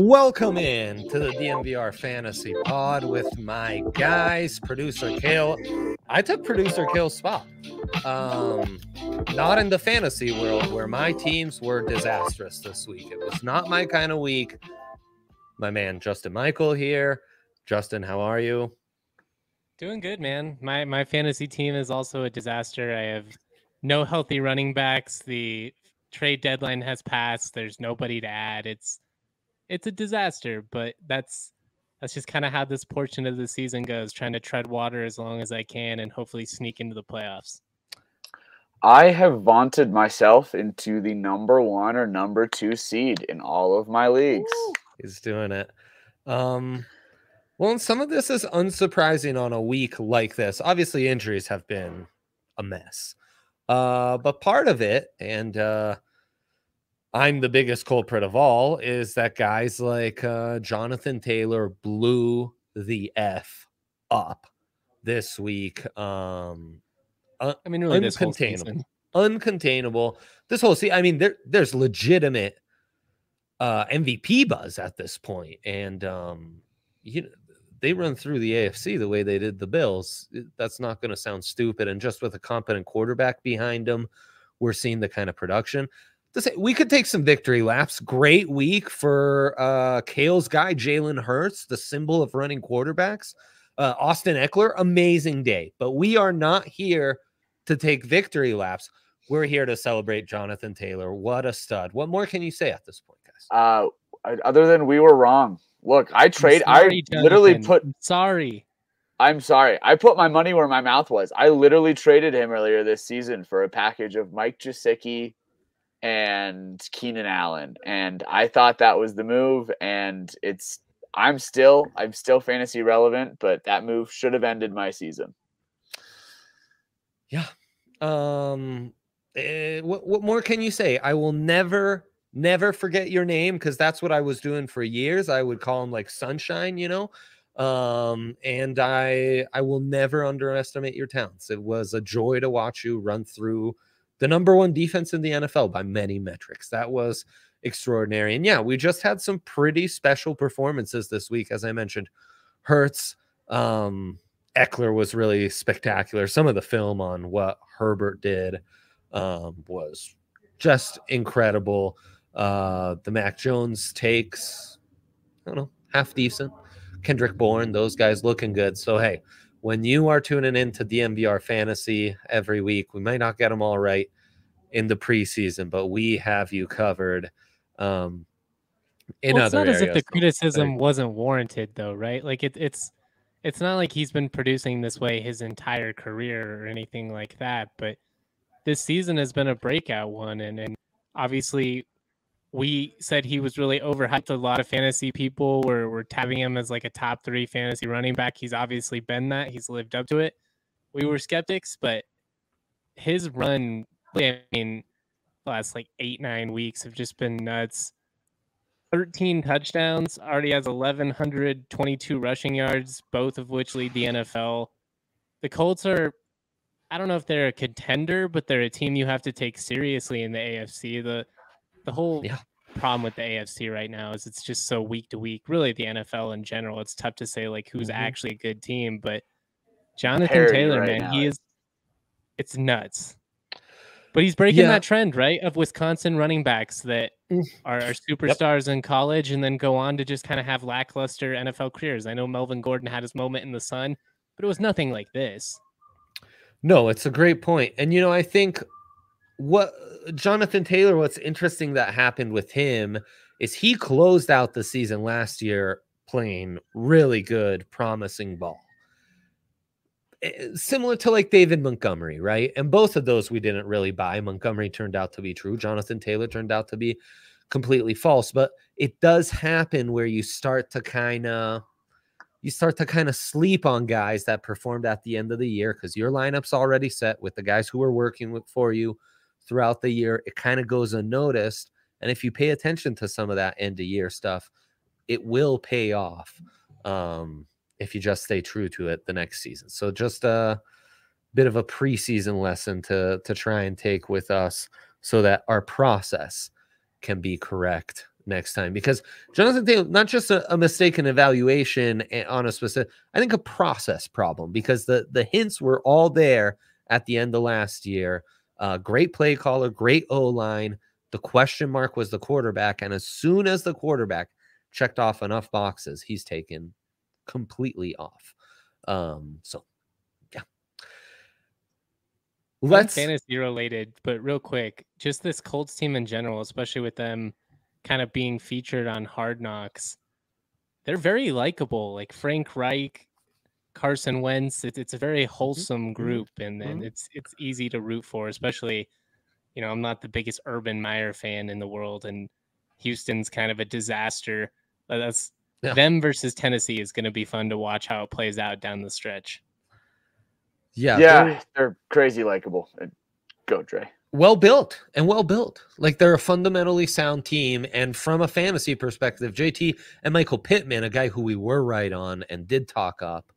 Welcome in to the DMVR Fantasy Pod with my guys, producer Kale. I took producer Kale's spot. Um, not in the fantasy world where my teams were disastrous this week. It was not my kind of week. My man Justin Michael here. Justin, how are you? Doing good, man. My my fantasy team is also a disaster. I have no healthy running backs. The trade deadline has passed. There's nobody to add. It's it's a disaster, but that's that's just kind of how this portion of the season goes, trying to tread water as long as I can and hopefully sneak into the playoffs. I have vaunted myself into the number one or number two seed in all of my leagues. He's doing it. Um, well, and some of this is unsurprising on a week like this. Obviously, injuries have been a mess. Uh, but part of it, and uh, I'm the biggest culprit of all, is that guys like uh, Jonathan Taylor blew the F up this week. Um, un- I mean, really, this whole uncontainable. season. uncontainable. This whole see, I mean, there there's legitimate uh MVP buzz at this point, and um, you know, they run through the AFC the way they did the Bills. That's not going to sound stupid, and just with a competent quarterback behind them, we're seeing the kind of production. To say, we could take some victory laps. Great week for uh Kale's guy, Jalen Hurts, the symbol of running quarterbacks. Uh, Austin Ekeler, amazing day. But we are not here to take victory laps. We're here to celebrate Jonathan Taylor. What a stud. What more can you say at this point, guys? Uh, other than we were wrong. Look, I I'm trade. sorry, I literally Jonathan. put. I'm sorry. I'm sorry. I put my money where my mouth was. I literally traded him earlier this season for a package of Mike Gesicki and Keenan Allen, and I thought that was the move. And it's. I'm still. I'm still fantasy relevant, but that move should have ended my season. Yeah. Um eh, what what more can you say? I will never never forget your name because that's what I was doing for years. I would call him like sunshine, you know. Um and I I will never underestimate your talents. It was a joy to watch you run through the number one defense in the NFL by many metrics. That was extraordinary. And yeah, we just had some pretty special performances this week as I mentioned. Hurts um Ekeler was really spectacular. Some of the film on what Herbert did um, was just incredible. Uh, the Mac Jones takes, I don't know, half decent. Kendrick Bourne, those guys looking good. So hey, when you are tuning in into DMVR fantasy every week, we might not get them all right in the preseason, but we have you covered. Um, in well, it's other not as if areas. the criticism wasn't warranted, though, right? Like it, it's it's not like he's been producing this way his entire career or anything like that. But this season has been a breakout one, and and obviously we said he was really overhyped. A lot of fantasy people were were tabbing him as like a top three fantasy running back. He's obviously been that. He's lived up to it. We were skeptics, but his run, I mean, last like eight nine weeks have just been nuts. 13 touchdowns, already has 1,122 rushing yards, both of which lead the NFL. The Colts are, I don't know if they're a contender, but they're a team you have to take seriously in the AFC. The the whole Yeah. problem with the AFC right now is it's just so week to week. Really, the NFL in general, it's tough to say like who's Mhm. actually a good team. But Jonathan Taylor, right man, now he is-. It's nuts. But he's breaking Yeah. that trend, right? Of Wisconsin running backs that Mm. are, are superstars in college and then go on to just kind of have lackluster NFL careers. I know Melvin Gordon had his moment in the sun, but it was nothing like this. No, it's a great point. And you know, I think what Jonathan Taylor, what's interesting that happened with him is he closed out the season last year playing really good, promising ball. Eh, Similar to like David Montgomery, right? And both of those we didn't really buy. Montgomery turned out to be true. Jonathan Taylor turned out to be completely false. But it does happen where you start to kind of you start to kind of sleep on guys that performed at the end of the year because your lineup's already set with the guys who are working with for you throughout the year. It kind of goes unnoticed. And if you pay attention to some of that end of year stuff, it will pay off um, if you just stay true to it the next season. So just a bit of a preseason lesson to to try and take with us so that our process can be correct next time because Jonathan Taylor, not just a, a mistaken evaluation on a specific, I think a process problem because the the hints were all there at the end of last year. Uh, great play caller, great O line. The question mark was the quarterback, and as soon as the quarterback checked off enough boxes, he's taken completely off. Um, so yeah. Let's Let's fantasy related, but real quick, just this Colts team in general, especially with them kind of being featured on Hard Knocks, they're very likable. Like Frank Reich, Carson Wentz, it's, it's a very wholesome group, and, and mhm. it's it's easy to root for. Especially, you know, I'm not the biggest Urban Meyer fan in the world, and Houston's kind of a disaster. But that's Yeah. them versus Tennessee is going to be fun to watch how it plays out down the stretch. yeah, Yeah, they're- they're crazy likable. Go, Dre. well built and well built. Like they're a fundamentally sound team. And from a fantasy perspective, JT and Michael Pittman, a guy who we were right on and did talk up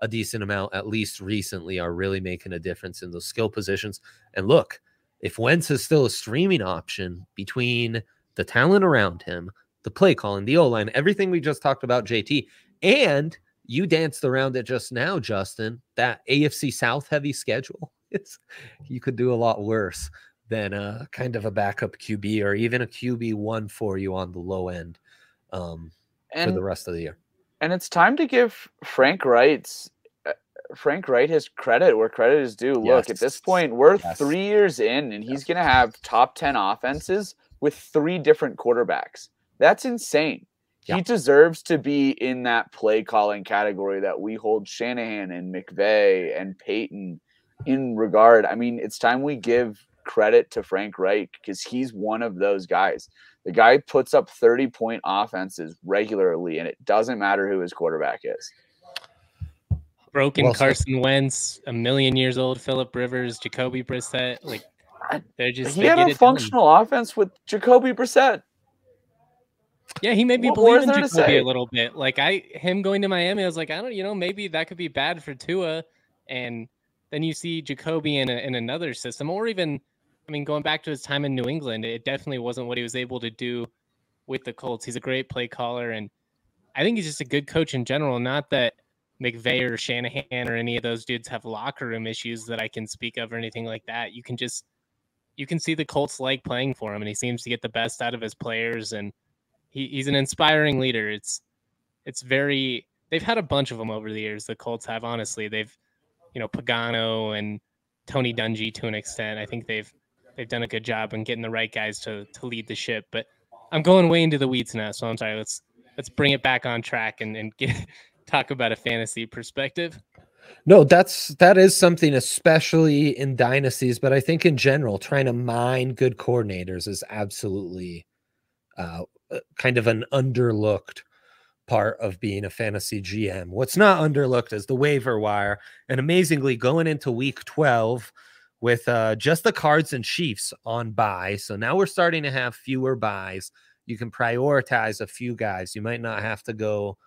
a decent amount, at least recently, are really making a difference in those skill positions. And look, if Wentz is still a streaming option between the talent around him, the play calling, the O line, everything we just talked about, JT, and you danced around it just now, Justin, that AFC South heavy schedule. It's you could do a lot worse than a kind of a backup QB or even a QB one for you on the low end um, for the rest of the year. And it's time to give Frank Reich's uh, Frank Reich his credit where credit is due. Look, at this point, we're Yes. three years in, and he's going to have top ten offenses with three different quarterbacks. That's insane. Yeah. He deserves to be in that play calling category that we hold Shanahan and McVay and Peyton in regard. I mean, it's time we give credit to Frank Reich because he's one of those guys. The guy puts up 30 point offenses regularly, and it doesn't matter who his quarterback is. broken Well said. Carson Wentz, a million years old Philip Rivers, Jacoby Brissett. Like they're just he they had get a it done. functional offense with Jacoby Brissett. Yeah, he made me What believe is in Jacoby a little bit. Like I him going to Miami, I was like, I don't, you know, maybe that could be bad for Tua. And then you see Jacoby in a, in another system, or even, I mean, going back to his time in New England, it definitely wasn't what he was able to do with the Colts. He's a great play caller, and I think he's just a good coach in general. Not that McVay or Shanahan or any of those dudes have locker room issues that I can speak of or anything like that. You can just you can see the Colts like playing for him, and he seems to get the best out of his players, and he, he's an inspiring leader. It's it's very they've had a bunch of them over the years. The Colts have honestly, they've you know Pagano and Tony Dungy to an extent. I think they've they've done a good job in getting the right guys to to lead the ship. But I'm going way into the weeds now, so I'm sorry. Let's let's bring it back on track and and get talk about a fantasy perspective. No, that's that is something, especially in dynasties, but I think in general, trying to mine good coordinators is absolutely uh, uh kind of an underlooked part of being a fantasy GM. What's not underlooked is the waiver wire, and amazingly, going into week 12 with uh, just the Cards and Chiefs on bye. So now we're starting to have fewer byes. You can prioritize a few guys. You might not have to go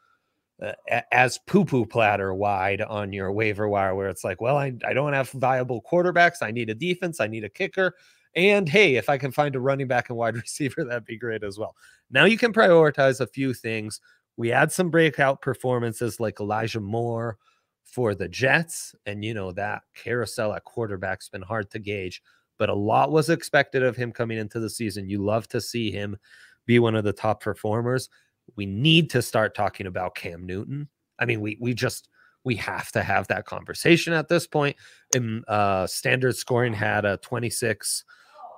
uh, as poo poo platter wide on your waiver wire, where it's like, well, I, I don't have viable quarterbacks. I need a defense. I need a kicker. And hey, if I can find a running back and wide receiver, that'd be great as well. Now you can prioritize a few things. We had some breakout performances like Elijah Moore for the Jets. And you know, that carousel at quarterback's been hard to gauge, but a lot was expected of him coming into the season. You love to see him be one of the top performers. We need to start talking about Cam Newton. I mean, we we just we have to have that conversation at this point. In uh, standard scoring had a 26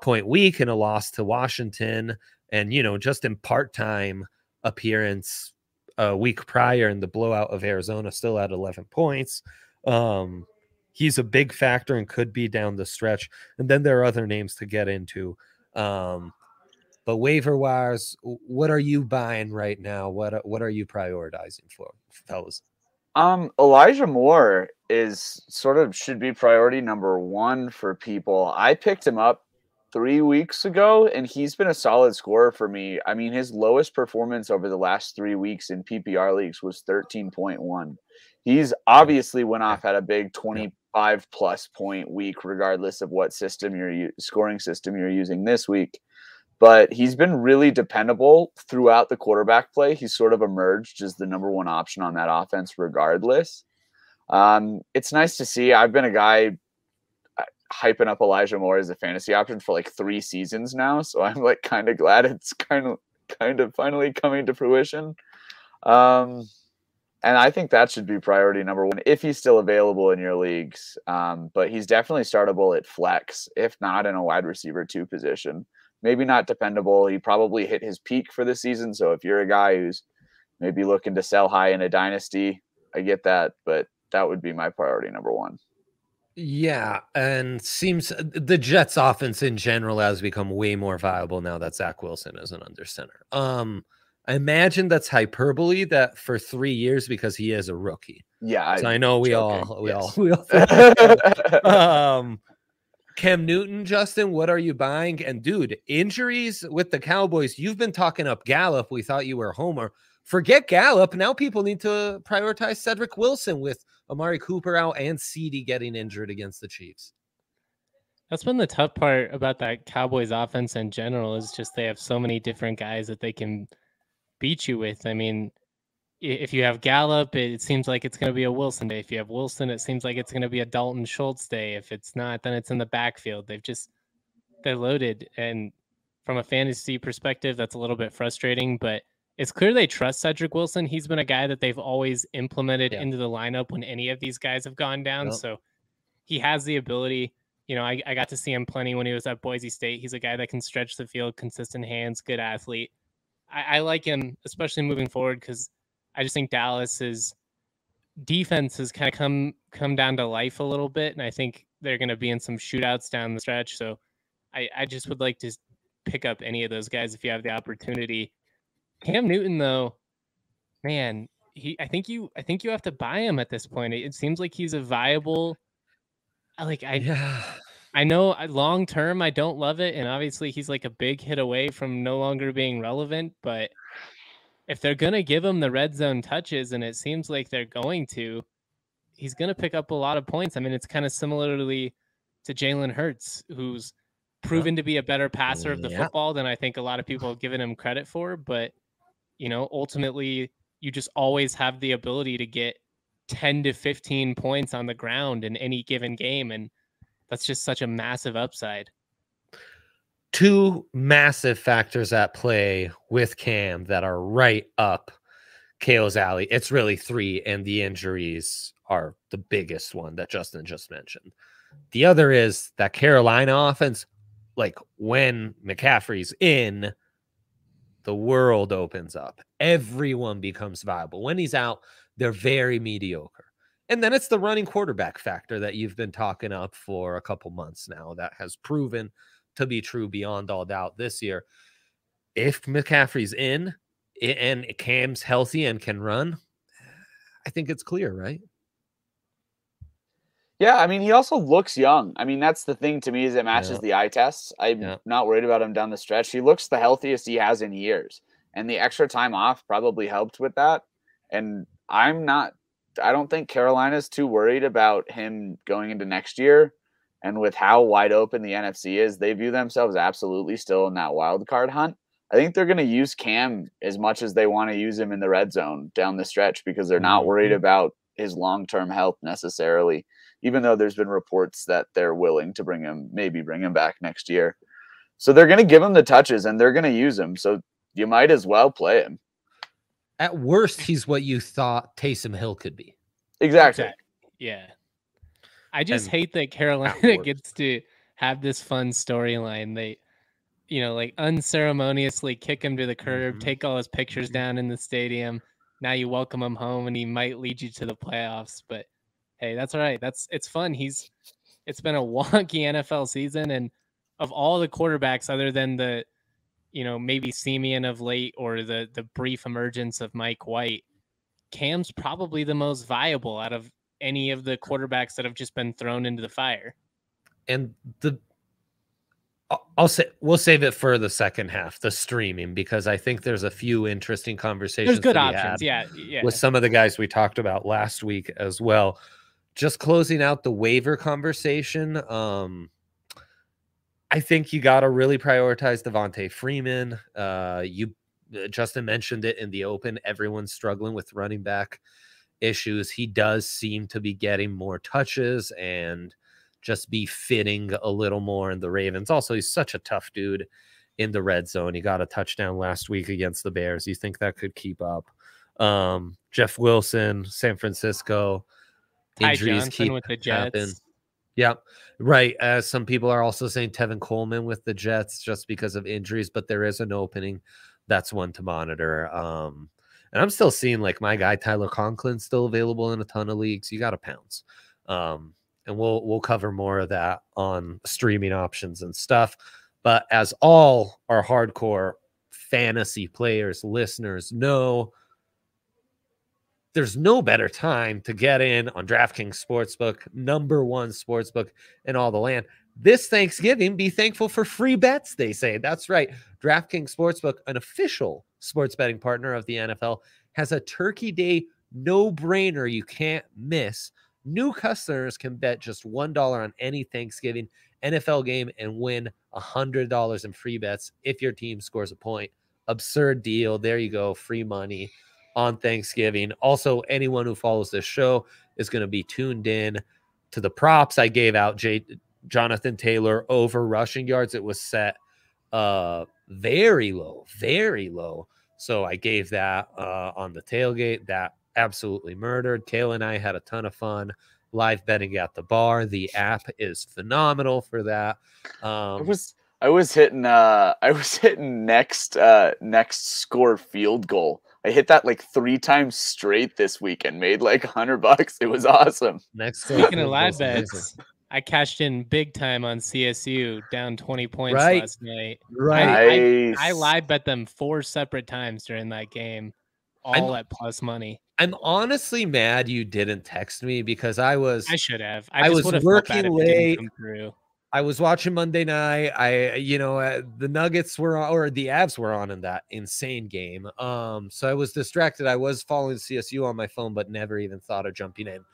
point week and a loss to Washington, and you know, just in part time appearance a week prior in the blowout of Arizona, still at 11 points. Um, he's a big factor and could be down the stretch. And then there are other names to get into. Um, but waiver wires, what are you buying right now? What what are you prioritizing for, fellas? Um, Elijah Moore is sort of should be priority number one for people. I picked him up three weeks ago, and he's been a solid scorer for me. I mean, his lowest performance over the last three weeks in PPR leagues was 13.1. He's obviously went off at a big 25 plus point week, regardless of what system you're scoring system you're using this week. But he's been really dependable throughout the quarterback play. He's sort of emerged as the number one option on that offense, regardless. Um, it's nice to see. I've been a guy hyping up Elijah Moore as a fantasy option for like three seasons now. So I'm like kind of glad it's kind of kind of finally coming to fruition. Um, and I think that should be priority number one if he's still available in your leagues. Um, but he's definitely startable at flex, if not in a wide receiver two position. Maybe not dependable. He probably hit his peak for the season. So if you're a guy who's maybe looking to sell high in a dynasty, I get that. But that would be my priority number one. Yeah, and seems uh, the Jets offense in general has become way more viable now that Zach Wilson is an under center. Um, I imagine that's hyperbole that for three years because he is a rookie. Yeah, so I, I know we joking. all we yes. all we all um Cam Newton, Justin, what are you buying? And dude, injuries with the Cowboys, you've been talking up Gallup. We thought you were Homer. Forget Gallup. Now people need to prioritize Cedric Wilson with Amari Cooper out and CeeDee getting injured against the Chiefs. That's been the tough part about that Cowboys offense in general is just they have so many different guys that they can beat you with. I mean, if you have Gallup, it seems like it's going to be a Wilson day. If you have Wilson, it seems like it's going to be a Dalton Schultz day. If it's not, then it's in the backfield. They've just they're loaded, and from a fantasy perspective, that's a little bit frustrating. But it's clear they trust Cedric Wilson. He's been a guy that they've always implemented yeah. into the lineup when any of these guys have gone down. Yep. So he has the ability. You know, I, I got to see him plenty when he was at Boise State. He's a guy that can stretch the field, consistent hands, good athlete. I, I like him, especially moving forward, because I just think Dallas's defense has kind of come come down to life a little bit, and I think they're going to be in some shootouts down the stretch. So I, I just would like to pick up any of those guys if you have the opportunity Cam Newton, though, man, he I think you I think you have to buy him at this point. It, seems like he's a viable. Like I yeah. I know long term I don't love it, and obviously he's like a big hit away from no longer being relevant. But if they're gonna give him the red zone touches, and it seems like they're going to, he's gonna pick up a lot of points. I mean, it's kind of similarly to Jalen Hurts, who's proven to be a better passer of the yeah. football than I think a lot of people have given him credit for. But you know, ultimately, you just always have the ability to get 10 to 15 points on the ground in any given game. And that's just such a massive upside. Two massive factors at play with Cam that are right up KO's alley. It's really three, and the injuries are the biggest one that Justin just mentioned. The other is that Carolina offense, like when McCaffrey's in, the world opens up. Everyone becomes viable. When he's out, they're very mediocre. And then it's the running quarterback factor that you've been talking up for a couple months now that has proven to be true beyond all doubt this year. If McCaffrey's in and Cam's healthy and can run, I think it's clear, right? Yeah, I mean, he also looks young. I mean, that's the thing to me is it matches Yeah. the eye tests. I'm Yeah. not worried about him down the stretch. He looks the healthiest he has in years, and the extra time off probably helped with that. And I'm not. I don't think Carolina's too worried about him going into next year. And with how wide open the NFC is, they view themselves absolutely still in that wild card hunt. I think they're going to use Cam as much as they want to use him in the red zone down the stretch because they're not worried Mhm. about his long term health necessarily even though there's been reports that they're willing to bring him, maybe bring him back next year. So they're going to give him the touches and they're going to use him. So you might as well play him. At worst, he's what you thought Taysom Hill could be. Exactly. Exact- Yeah. I just And hate that Carolina gets to have this fun storyline. They, you know, like unceremoniously kick him to the curb, Mhm. take all his pictures down in the stadium. Now you welcome him home and he might lead you to the playoffs. But hey, that's all right. That's it's fun. He's it's been a wonky NFL season. And of all the quarterbacks, other than the, you know, maybe Siemian of late or the the brief emergence of Mike White, Cam's probably the most viable out of any of the quarterbacks that have just been thrown into the fire. and the I'll- say we'll save it for the second half, the streaming, because I think there's a few interesting conversations. There's good options. Yeah. Yeah. with some of the guys we talked about last week as well. Just closing out the waiver conversation. Um, I think you got to really prioritize Devonta Freeman. Uh, you uh, Justin mentioned it in the open. Everyone's struggling with running back issues. He does seem to be getting more touches and just be fitting a little more in the Ravens. Also, he's such a tough dude in the red zone. He got a touchdown last week against the Bears. You think that could keep up? Um, Jeff Wilson, San Francisco. Injuries keep with the happen. Jets. Yep. Right. As some people are also saying Tevin Coleman with the Jets just because of injuries, but there is an opening. That's one to monitor. Um, and I'm still seeing like my guy Tyler Conklin still available in a ton of leagues. You got to pounce. Um, and we'll we'll cover more of that on streaming options and stuff. But as all our hardcore fantasy players, listeners know, there's no better time to get in on DraftKings Sportsbook, number one sportsbook in all the land. This Thanksgiving, be thankful for free bets, they say. That's right. DraftKings Sportsbook, an official sports betting partner of the NFL, has a Turkey Day no brainer you can't miss. New customers can bet just $1 on any Thanksgiving NFL game and win $100 in free bets if your team scores a point. Absurd deal. There you go. Free money on Thanksgiving. Also, anyone who follows this show is going to be tuned in to the props I gave out. Jay, Jonathan Taylor over rushing yards. It was set uh very low, very low. So I gave that uh on the tailgate. That absolutely murdered. Kayla and I had a ton of fun live betting at the bar. The app is phenomenal for that. I Um, was I was hitting uh I was hitting next uh next score field goal. I hit that like three times straight this week and made like a hundred bucks. It was awesome. next Speaking of live bets, I cashed in big time on CSU down 20 points Right. last night. right? Nice. I live bet them four separate times during that game, I'm- all at plus money. I'm honestly mad you didn't text me because I was I should have. I, I was would have felt bad working if it didn't late. I was watching Monday night. I, you know, uh, the Nuggets were on, or the Avs were on in that insane game. Um, so I was distracted. I was following CSU on my phone, but never even thought of jumping in.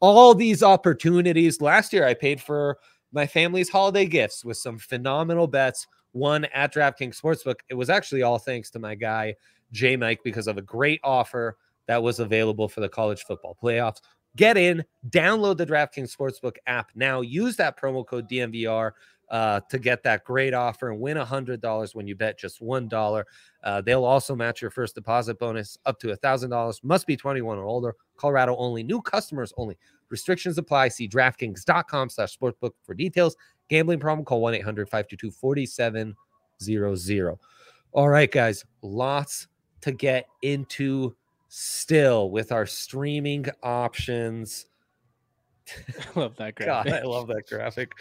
All these opportunities. Last year, I paid for my family's holiday gifts with some phenomenal bets. One at DraftKings Sportsbook. It was actually all thanks to my guy J Mike because of a great offer that was available for the college football playoffs. Get in, download the DraftKings Sportsbook app now. Use that promo code DMVR uh, to get that great offer and win $100 when you bet just $1. Uh, they'll also match your first deposit bonus up to $1,000. Must be 21 or older. Colorado only. New customers only. Restrictions apply. See DraftKings.com slash sportsbook for details. Gambling problem, call 1-800-522-4700. All right, guys. Lots to get into still with our streaming options. I love that God, graphic. I love that graphic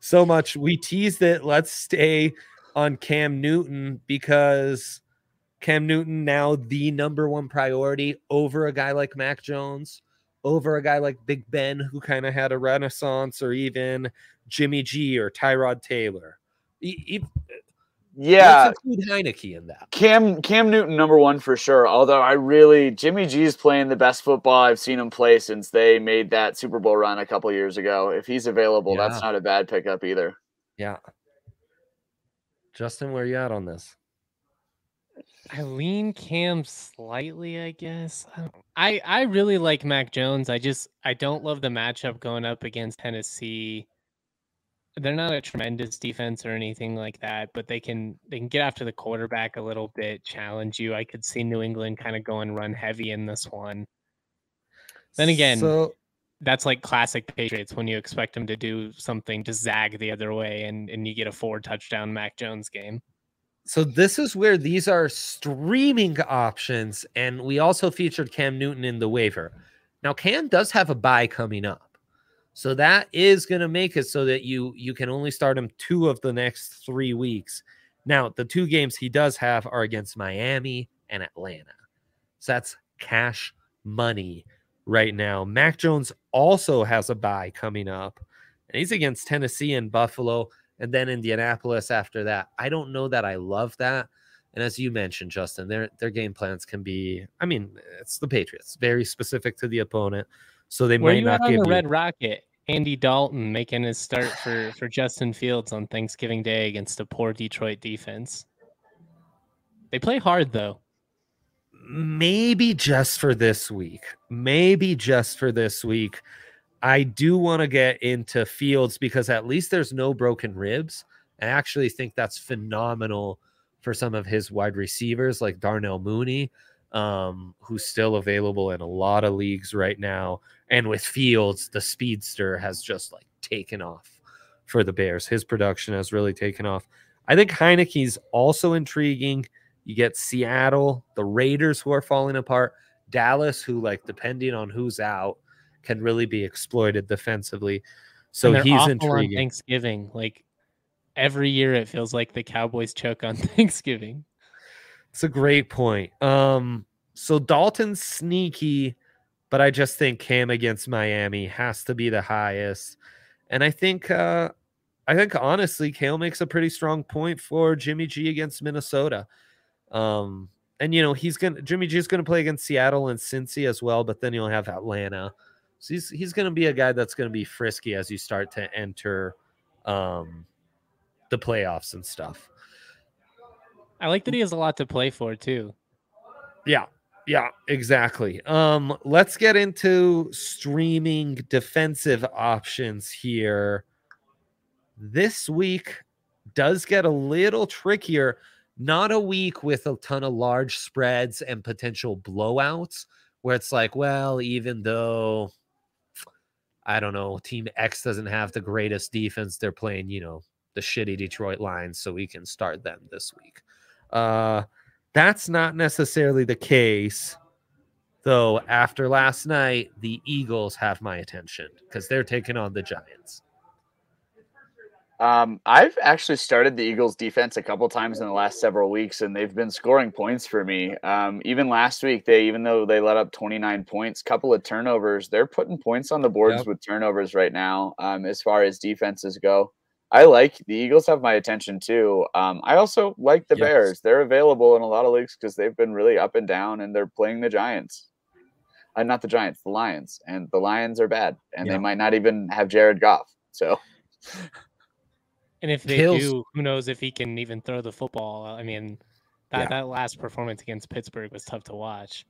so much. We teased it. Let's stay on Cam Newton because Cam Newton now the number one priority over a guy like Mac Jones, over a guy like Big Ben, who kind of had a renaissance, or even Jimmy G or Tyrod Taylor. E- e- Yeah, Let's include Heinicke in that. Cam Cam Newton number one for sure. Although I really Jimmy G's playing the best football I've seen him play since they made that Super Bowl run a couple years ago. If he's available, Yeah. that's not a bad pickup either. Yeah. Justin, where you at on this? I lean Cam slightly, I guess. I don't- I I really like Mac Jones. I just I don't love the matchup going up against Tennessee. They're not a tremendous defense or anything like that, but they can they can get after the quarterback a little bit, challenge you. I could see New England kind of going run heavy in this one. Then again, so That's like classic Patriots when you expect them to do something to zag the other way and, and you get a four touchdown Mac Jones game. so this is where these are streaming options, and we also featured Cam Newton in the waiver. Now, Cam does have a bye coming up, so that is going to make it so that you you can only start him two of the next three weeks. Now, the two games he does have are against Miami and Atlanta, so that's cash money right now. Mac Jones also has a bye coming up, and he's against Tennessee and Buffalo and then Indianapolis after that. I don't know that I love that. And as you mentioned, Justin, their their game plans can be. I mean, it's the Patriots, very specific to the opponent, so they Where might you not on give the you. Red Rocket? Andy Dalton making his start for for Justin Fields on Thanksgiving Day against a poor Detroit defense. They play hard though. maybe just for this week. Maybe just for this week. I do want to get into Fields because at least there's no broken ribs. I actually think that's phenomenal for some of his wide receivers like Darnell Mooney, um, who's still available in a lot of leagues right now. And with Fields, the speedster has just like taken off for the Bears. His production has really taken off. I think Heinicke's also intriguing. You get Seattle, the Raiders who are falling apart, Dallas, who like depending on who's out, can really be exploited defensively. So he's intriguing. Thanksgiving. Like every year it feels like the Cowboys choke on Thanksgiving. It's a great point. Um, so Dalton's sneaky, but I just think Cam against Miami has to be the highest. And I think uh I think honestly, Kale makes a pretty strong point for Jimmy G against Minnesota. Um, and you know, he's gonna Jimmy G is gonna play against Seattle and Cincy as well, but then you'll have Atlanta. So he's he's gonna be a guy that's gonna be frisky as you start to enter um the playoffs and stuff. I like that he has a lot to play for too. Yeah. Yeah, exactly. Um, let's get into streaming defensive options here. This week does get a little trickier. Not a week with a ton of large spreads and potential blowouts where it's like, well, even though I don't know, team X doesn't have the greatest defense, they're playing, you know, the shitty Detroit Lions, so we can start them this week. Uh that's not necessarily the case, though. After last night, the Eagles have my attention because they're taking on the Giants. Um, I've actually started the Eagles defense a couple times in the last several weeks, and they've been scoring points for me. Um, even last week, they even though they let up 29 points, couple of turnovers, they're putting points on the boards Yep. with turnovers right now. Um, as far as defenses go, I like the Eagles have my attention too. Um, I also like the Yes. Bears. They're available in a lot of leagues because they've been really up and down, and they're playing the Giants. Uh, not the Giants, the Lions, and the Lions are bad, and Yeah. they might not even have Jared Goff. So. And if they Kills- do, who knows if he can even throw the football? I mean, that, Yeah. that last performance against Pittsburgh was tough to watch.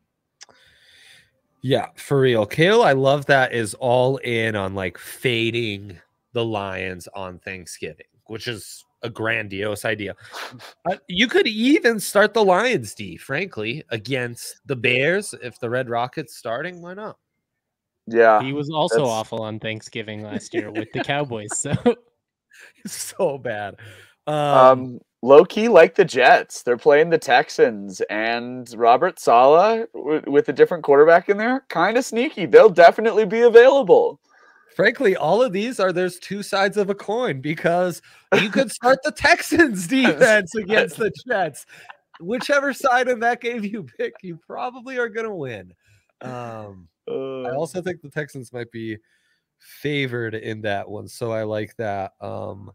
Yeah, for real. Kale, I love that is all in on like fading the Lions on Thanksgiving, which is a grandiose idea. Uh, you could even start the Lions D, frankly, against the Bears if the Red Rockets starting. Why not? Yeah. He was also that's- awful on Thanksgiving last year with the Cowboys. So so bad. Um, Um, low key like the Jets. They're playing the Texans and Robert Saleh w- with a different quarterback in there. Kind of sneaky. They'll definitely be available. Frankly, all of these are there's two sides of a coin because you could start the Texans defense against the Jets. Whichever side of that game you pick, you probably are going to win. Um, I Uh, also think the Texans might be favored in that one, so I like that. Um,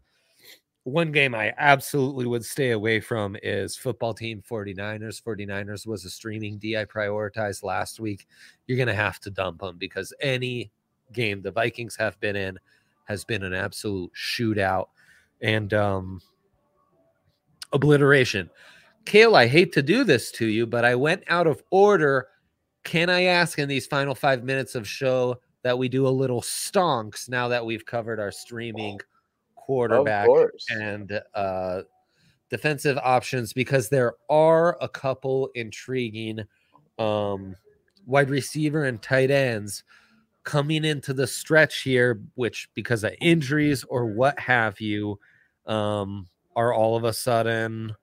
one game I absolutely would stay away from is football team 49ers. 49ers was a streaming D I prioritized last week. You're going to have to dump them because any game the Vikings have been in has been an absolute shootout and um, obliteration. Kale, I hate to do this to you, but I went out of order. Can I ask in these final five minutes of show that we do a little stonks now that we've covered our streaming quarterback and uh, defensive options because there are a couple intriguing um, wide receiver and tight ends coming into the stretch here, which because of injuries or what have you, um, are all of a sudden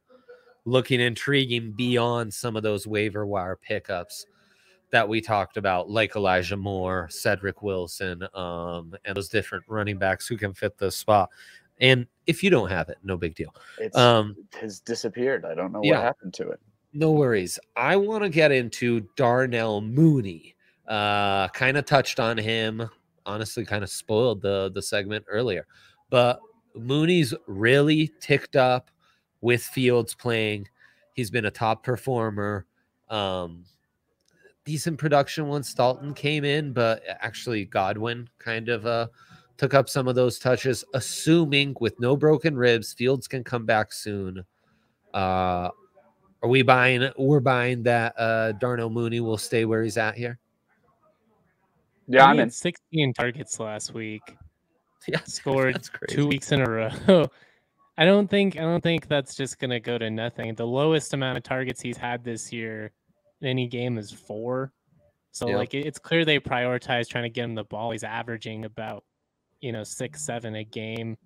looking intriguing beyond some of those waiver wire pickups that we talked about, like Elijah Moore, Cedric Wilson, um, and those different running backs who can fit the spot. And if you don't have it, no big deal. It's Um, it has disappeared. I don't know yeah. what happened to it. no worries. I want to get into Darnell Mooney. Uh, kind of touched on him. Honestly, kind of spoiled the the segment earlier, but Mooney's really ticked up with Fields playing. He's been a top performer. Um, decent production once Dalton came in, but actually Goodwin kind of uh took up some of those touches. Assuming with no broken ribs, Fields can come back soon. Uh, are we buying? We're buying that uh Darnell Mooney will stay where he's at here. Yeah, I'm had 16 targets last week. Yeah, Scored two weeks in a row. I don't think I don't think that's just gonna go to nothing. The lowest amount of targets he's had this year in any game is four. So Yeah. like it's clear they prioritize trying to get him the ball. He's averaging about you know six seven a game.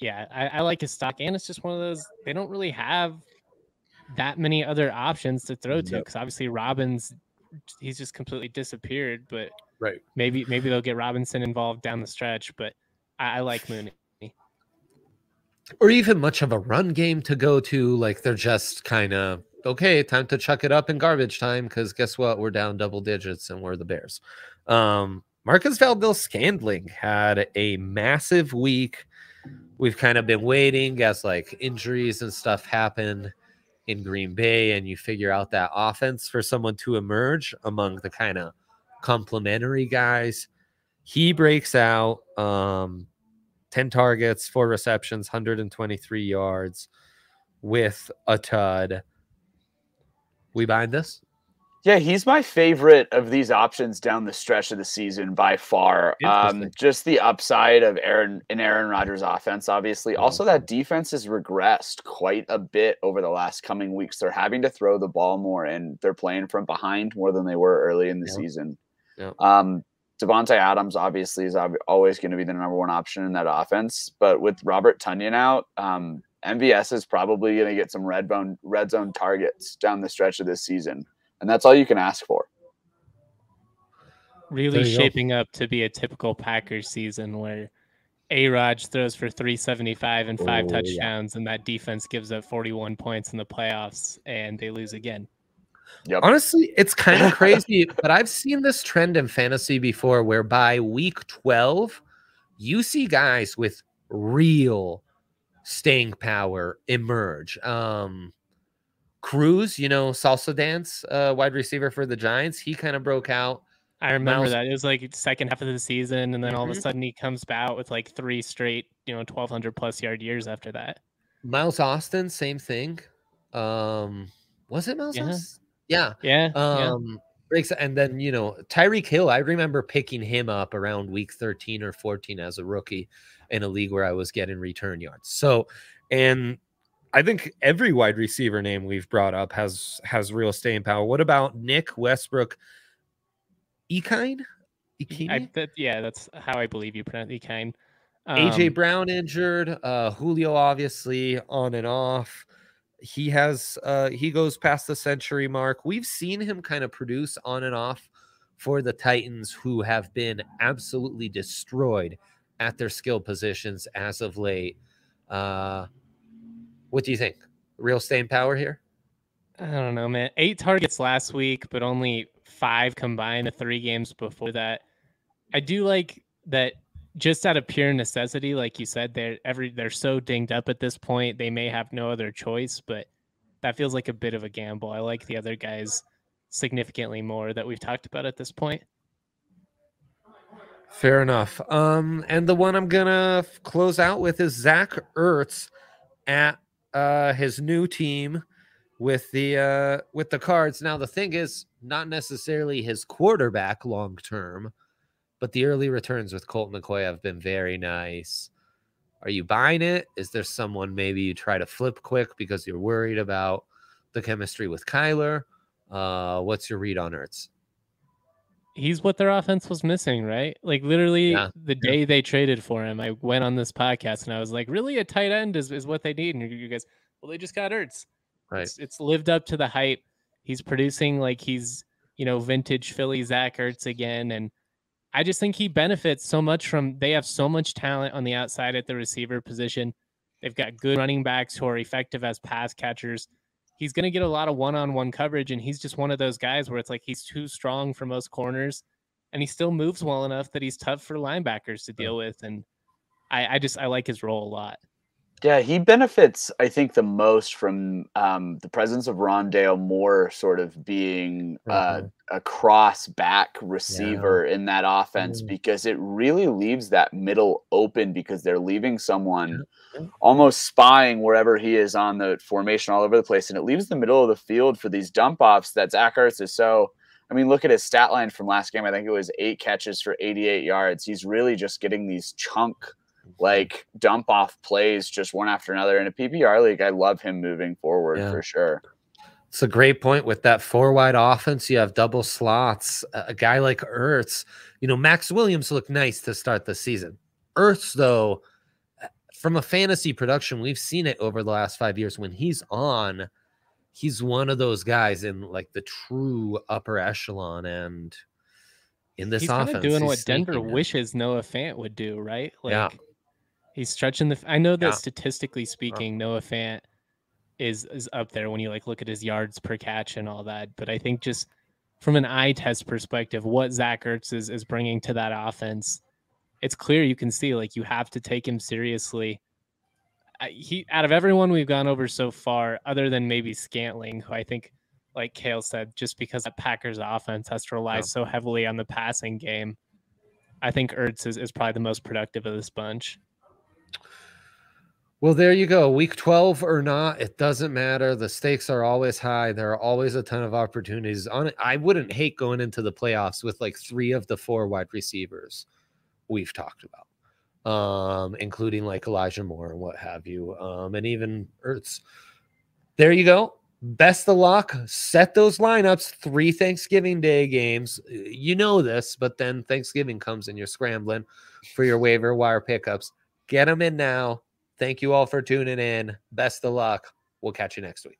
Yeah, I, I like his stock, and it's just one of those they don't really have that many other options to throw to Nope. because obviously Robbins he's just completely disappeared. But Right. maybe maybe they'll get Robinson involved down the stretch. But I, I like Mooney. or even much of a run game to go to. Like they're just kind of okay, time to chuck it up in garbage time because guess what? We're down double digits and we're the Bears. Um, Marquez Valdes-Scantling had a massive week. We've kind of been waiting as like injuries and stuff happen in Green Bay, and you figure out that offense for someone to emerge among the kind of complementary guys. He breaks out. Um, 10 targets, four receptions, 123 yards with a tud. We buying this? Yeah, he's my favorite of these options down the stretch of the season by far. Um, just the upside of Aaron in Aaron Rodgers' offense, obviously. Mhm. Also, that defense has regressed quite a bit over the last coming weeks. They're having to throw the ball more, and they're playing from behind more than they were early in the Yep. season. Yep. Um, Davante Adams obviously is always going to be the number one option in that offense, but with Robert Tonyan out, um, MVS is probably going to get some red bone red zone targets down the stretch of this season, and that's all you can ask for. really There you go. shaping up to be a typical Packers season where A Raj throws for 375 and five Oh, yeah. touchdowns, and that defense gives up 41 points in the playoffs, and they lose again. Yep. Honestly, it's kind of crazy, but I've seen this trend in fantasy before where by week 12, you see guys with real staying power emerge. Um Cruz, you know, salsa dance, uh, wide receiver for the Giants, he kind of broke out. I remember Miles- that it was like second half of the season, and then all of a sudden he comes out with like three straight, you know, 1,200 plus yard years after that. Miles Austin, same thing. Um, was it Miles Yeah. Austin? Yeah. Yeah, yeah. Um, breaks and then you know Tyreek Hill. I remember picking him up around week 13 or 14 as a rookie in a league where I was getting return yards. So, and I think every wide receiver name we've brought up has has real staying power. What about Nick Westbrook? Ikhine? I, that, yeah, that's how I believe you pronounce Ikhine. AJ Um, Brown injured. Uh, Julio obviously on and off. He has uh, he goes past the century mark. We've seen him kind of produce on and off for the Titans, who have been absolutely destroyed at their skill positions as of late. Uh, what do you think? Real staying power here? I don't know, man. Eight targets last week, but only five combined the three games before that. I do like that just out of pure necessity, like you said, they're every they're so dinged up at this point, they may have no other choice, but that feels like a bit of a gamble. I like the other guys significantly more that we've talked about at this point. Fair enough. Um, and the one I'm gonna f- close out with is Zach Ertz at uh his new team with the uh with the cards. Now the thing is not necessarily his quarterback long term, but the early returns with Colt McCoy have been very nice. Are you buying it? Is there someone maybe you try to flip quick because you're worried about the chemistry with Kyler? Uh, what's your read on Ertz? He's what their offense was missing, right? Like literally Yeah. the day they traded for him, I went on this podcast and I was like, really a tight end is, is what they need. And you- you guys, well, they just got Ertz. Right. It's, it's lived up to the hype. He's producing like he's, you know, vintage Philly Zach Ertz again. And I just think he benefits so much from they have so much talent on the outside at the receiver position. They've got good running backs who are effective as pass catchers. He's going to get a lot of one on one coverage. And he's just one of those guys where it's like he's too strong for most corners. And he still moves well enough that he's tough for linebackers to deal with. And I, I just, I like his role a lot. Yeah, he benefits, I think, the most from um, the presence of Rondale Moore sort of being uh, Mhm. a cross back receiver in that offense Mhm. because it really leaves that middle open because they're leaving someone Yeah. almost spying wherever he is on the formation all over the place. And it leaves the middle of the field for these dump offs that Zach Ertz is so. I mean, look at his stat line from last game. I think it was eight catches for 88 yards. He's really just getting these chunk like dump off plays just one after another in a PPR league. I love him moving forward Yeah. for sure. It's a great point with that four wide offense. You have double slots. A a guy like Ertz, you know, Maxx Williams looked nice to start the season. Ertz, though, uh, from a fantasy production, we've seen it over the last five years. When he's on, he's one of those guys in like the true upper echelon. And in this he's offense, kind of doing what Denver it. wishes Noah Fant would do, right? Like Yeah. He's stretching the. I know that Yeah. statistically uh-huh. speaking, Noah Fant is is up there when you like look at his yards per catch and all that. But I think just from an eye test perspective, what Zach Ertz is is bringing to that offense, it's clear you can see like you have to take him seriously. He out of everyone we've gone over so far, other than maybe Scantling, who I think like Kale said, just because that Packers offense has to rely Yeah. so heavily on the passing game, I think Ertz is, is probably the most productive of this bunch. Well, there you go. Week 12 or not, it doesn't matter. The stakes are always high. There are always a ton of opportunities. On I wouldn't hate going into the playoffs with like three of the four wide receivers we've talked about, um, including like Elijah Moore and what have you, um, and even Ertz. There you go. Best of luck. Set those lineups. Three Thanksgiving Day games. You know this, but then Thanksgiving comes and you're scrambling for your waiver wire pickups. Get them in now. Thank you all for tuning in. Best of luck. We'll catch you next week.